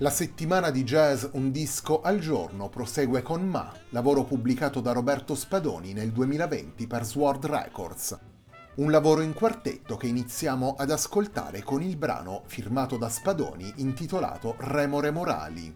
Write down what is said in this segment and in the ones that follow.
La settimana di jazz Un disco al giorno prosegue con Ma, lavoro pubblicato da Roberto Spadoni nel 2020 per Sword Records. Un lavoro in quartetto che iniziamo ad ascoltare con il brano firmato da Spadoni intitolato Remore Morali.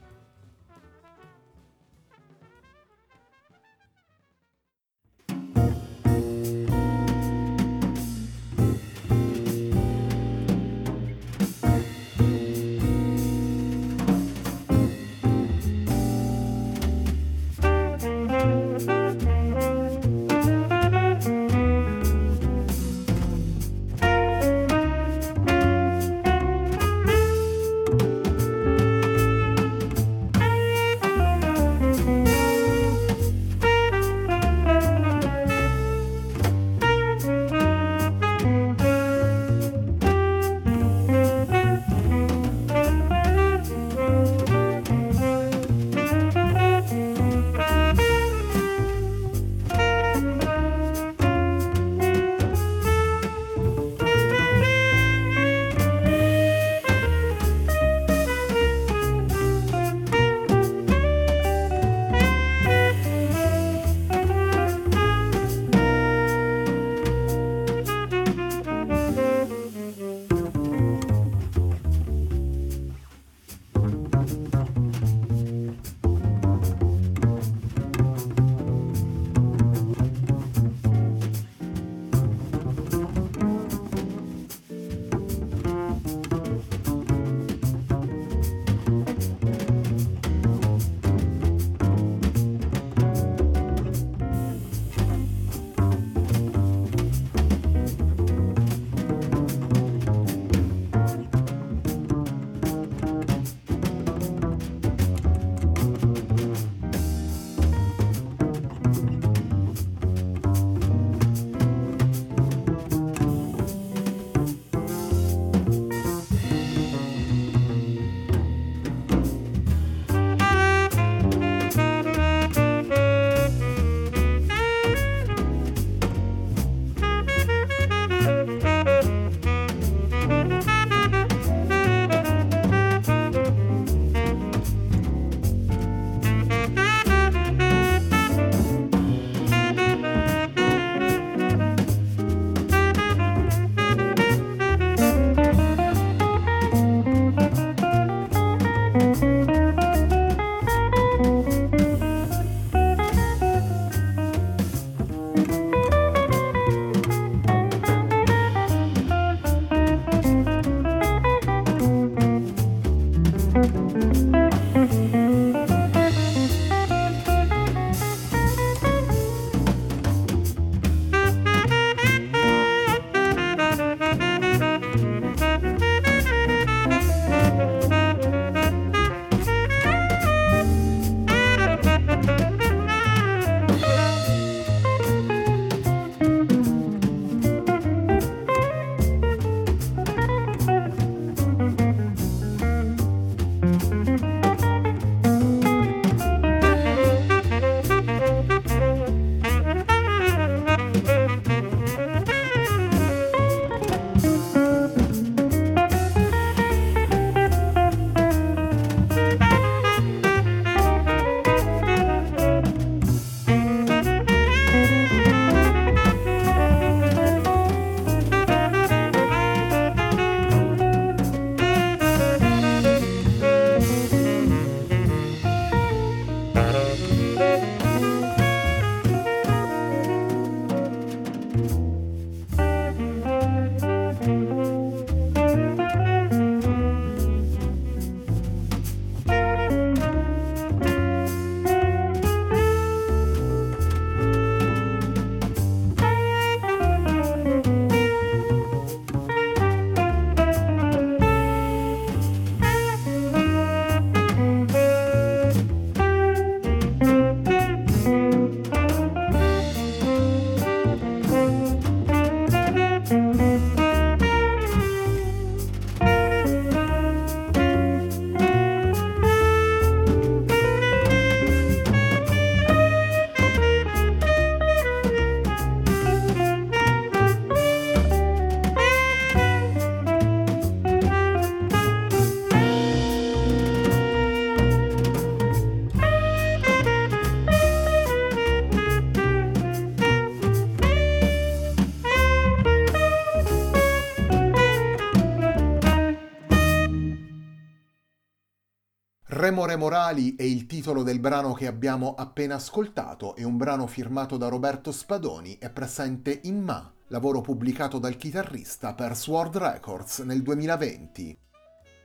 Remore Morali è il titolo del brano che abbiamo appena ascoltato, è un brano firmato da Roberto Spadoni e presente in Ma, lavoro pubblicato dal chitarrista per Sword Records nel 2020.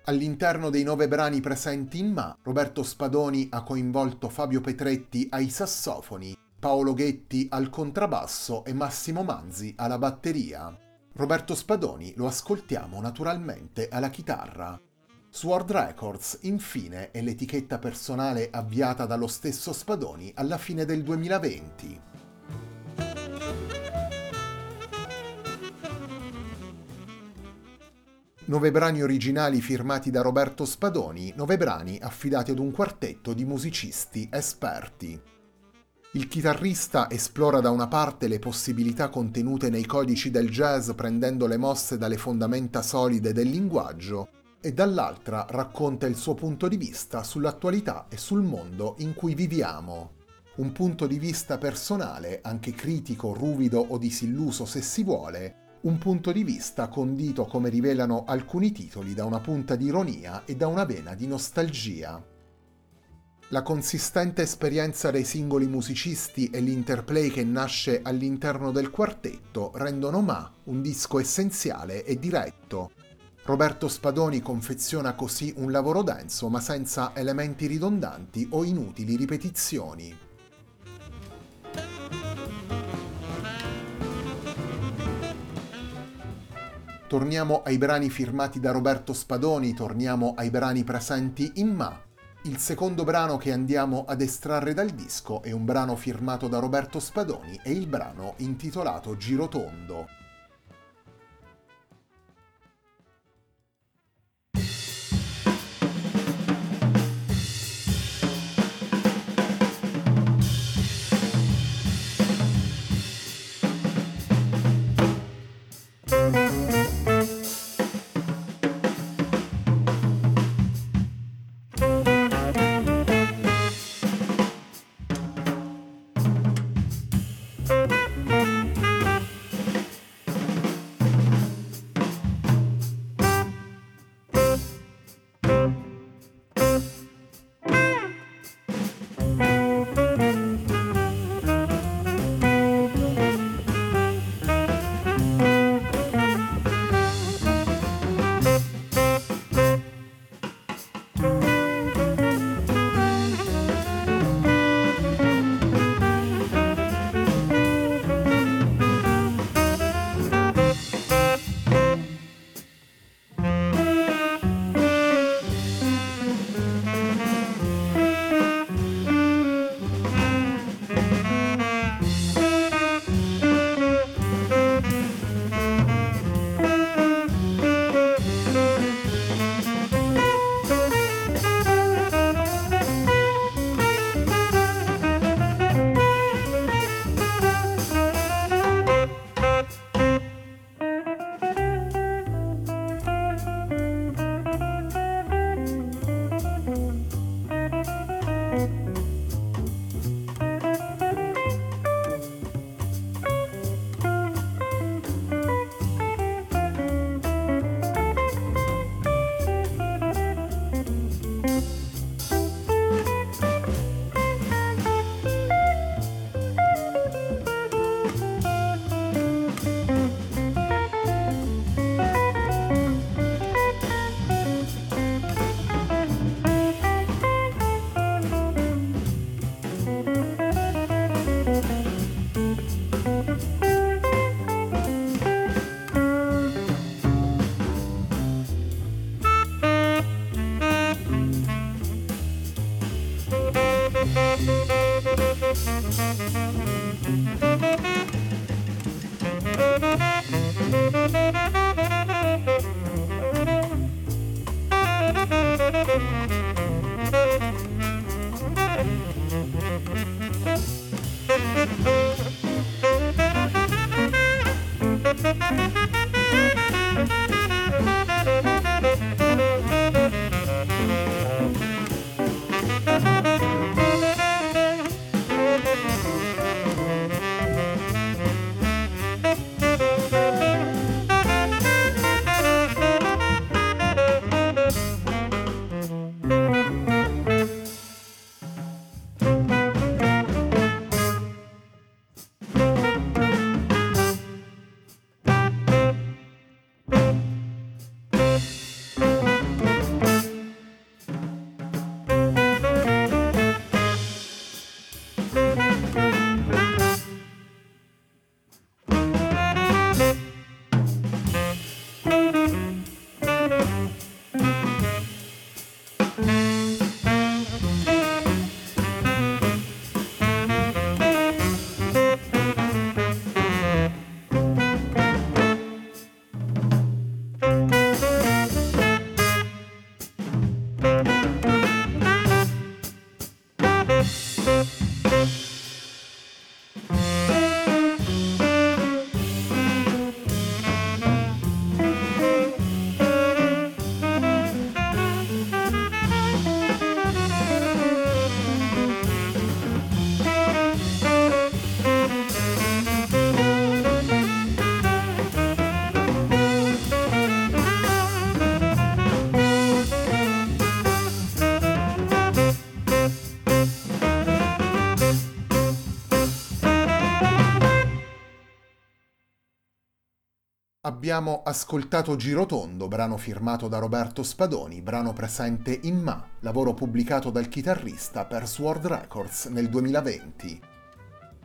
All'interno dei nove brani presenti in Ma, Roberto Spadoni ha coinvolto Fabio Petretti ai sassofoni, Paolo Ghetti al contrabbasso e Massimo Manzi alla batteria. Roberto Spadoni lo ascoltiamo naturalmente alla chitarra. Sword Records, infine, è l'etichetta personale avviata dallo stesso Spadoni alla fine del 2020. Nove brani originali firmati da Roberto Spadoni, nove brani affidati ad un quartetto di musicisti esperti. Il chitarrista esplora da una parte le possibilità contenute nei codici del jazz prendendo le mosse dalle fondamenta solide del linguaggio e dall'altra racconta il suo punto di vista sull'attualità e sul mondo in cui viviamo. Un punto di vista personale, anche critico, ruvido o disilluso se si vuole, un punto di vista condito come rivelano alcuni titoli da una punta di ironia e da una vena di nostalgia. La consistente esperienza dei singoli musicisti e l'interplay che nasce all'interno del quartetto rendono Ma un disco essenziale e diretto, Roberto Spadoni confeziona così un lavoro denso ma senza elementi ridondanti o inutili ripetizioni. Torniamo ai brani firmati da Roberto Spadoni, torniamo ai brani presenti in Ma. Il secondo brano che andiamo ad estrarre dal disco è un brano firmato da Roberto Spadoni e il brano intitolato Girotondo. Abbiamo ascoltato Girotondo, brano firmato da Roberto Spadoni, brano presente in Ma, lavoro pubblicato dal chitarrista per Sword Records nel 2020.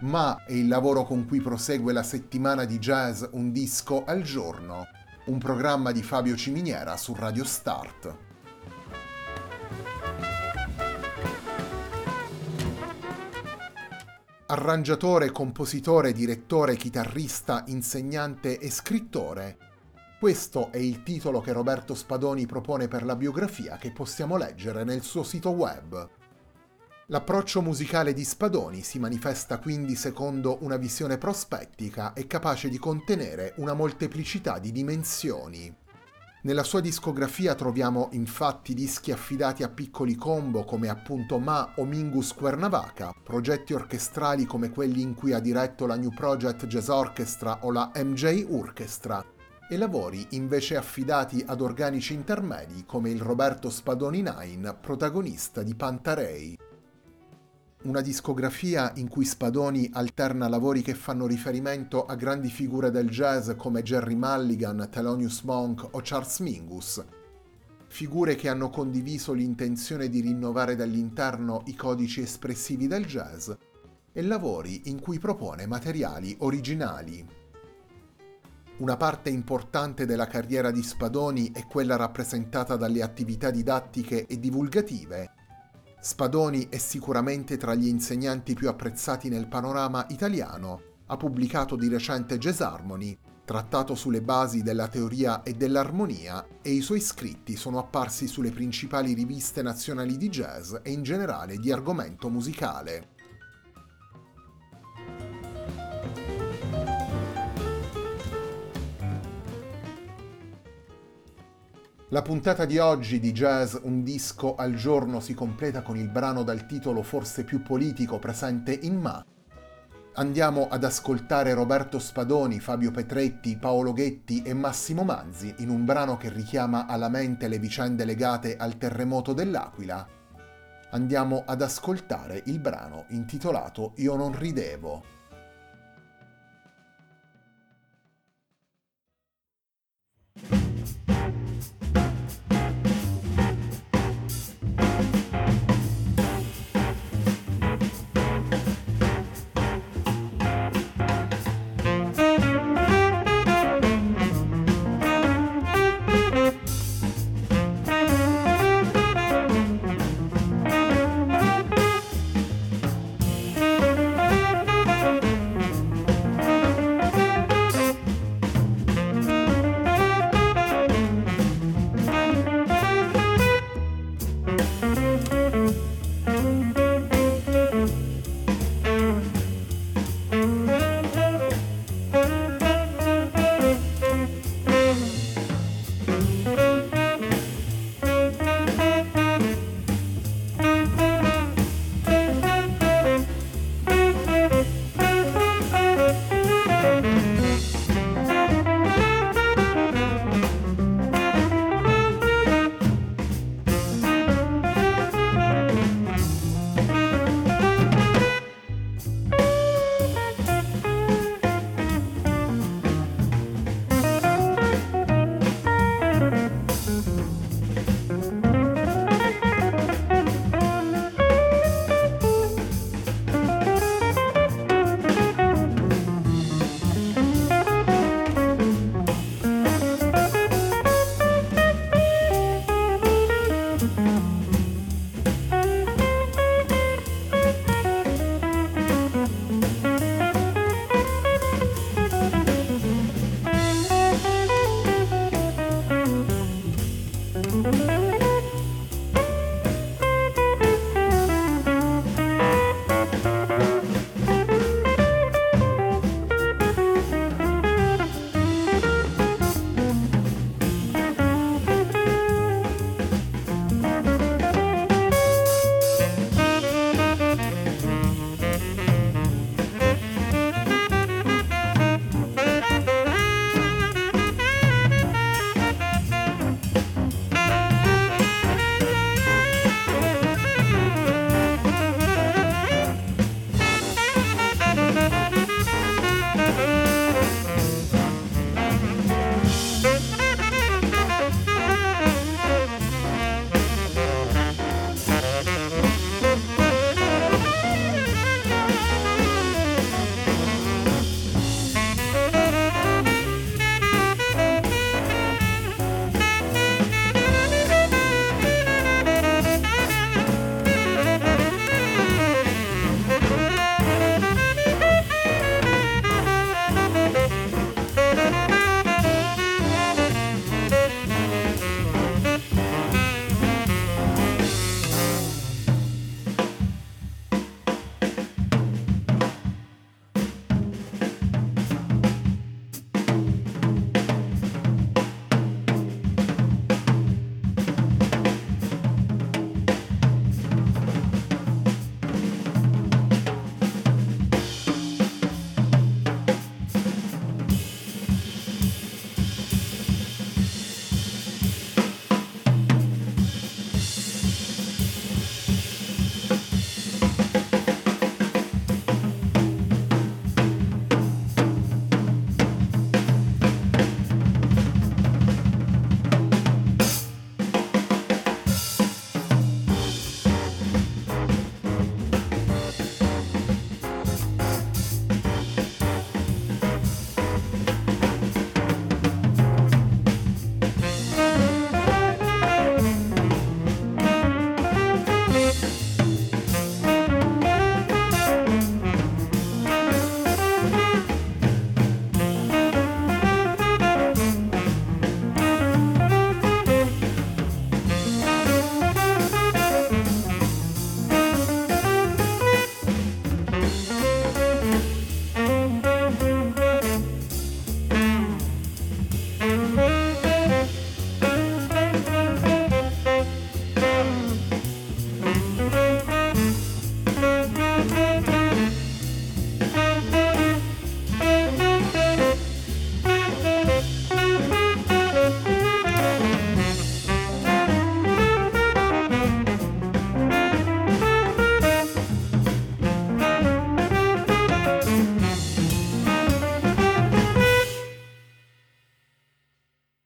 Ma è il lavoro con cui prosegue la settimana di jazz Un disco al giorno, un programma di Fabio Ciminiera su Radio Start. Arrangiatore, compositore, direttore, chitarrista, insegnante e scrittore. Questo è il titolo che Roberto Spadoni propone per la biografia che possiamo leggere nel suo sito web. L'approccio musicale di Spadoni si manifesta quindi secondo una visione prospettica e capace di contenere una molteplicità di dimensioni. Nella sua discografia troviamo infatti dischi affidati a piccoli combo come appunto Ma o Mingus Cuernavaca, progetti orchestrali come quelli in cui ha diretto la New Project Jazz Orchestra o la MJ Orchestra, e lavori invece affidati ad organici intermedi come il Roberto Spadoni Nine, protagonista di Pantarei una discografia in cui Spadoni alterna lavori che fanno riferimento a grandi figure del jazz come Jerry Mulligan, Thelonious Monk o Charles Mingus, figure che hanno condiviso l'intenzione di rinnovare dall'interno i codici espressivi del jazz, e lavori in cui propone materiali originali. Una parte importante della carriera di Spadoni è quella rappresentata dalle attività didattiche e divulgative, Spadoni è sicuramente tra gli insegnanti più apprezzati nel panorama italiano. Ha pubblicato di recente Harmony, trattato sulle basi della teoria e dell'armonia, e i suoi scritti sono apparsi sulle principali riviste nazionali di jazz e in generale di argomento musicale. La puntata di oggi di Jazz Un disco al giorno si completa con il brano dal titolo forse più politico presente in Ma. Andiamo ad ascoltare Roberto Spadoni, Fabio Petretti, Paolo Ghetti e Massimo Manzi in un brano che richiama alla mente le vicende legate al terremoto dell'Aquila. Andiamo ad ascoltare il brano intitolato Io non ridevo.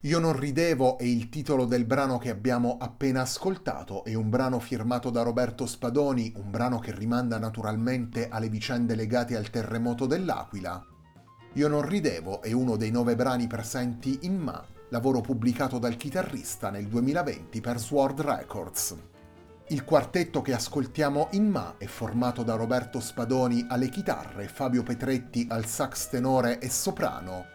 Io non ridevo è il titolo del brano che abbiamo appena ascoltato, è un brano firmato da Roberto Spadoni, un brano che rimanda naturalmente alle vicende legate al terremoto dell'Aquila. Io non ridevo è uno dei nove brani presenti in Ma, lavoro pubblicato dal chitarrista nel 2020 per Sword Records. Il quartetto che ascoltiamo in Ma è formato da Roberto Spadoni alle chitarre, Fabio Petretti al sax tenore e soprano,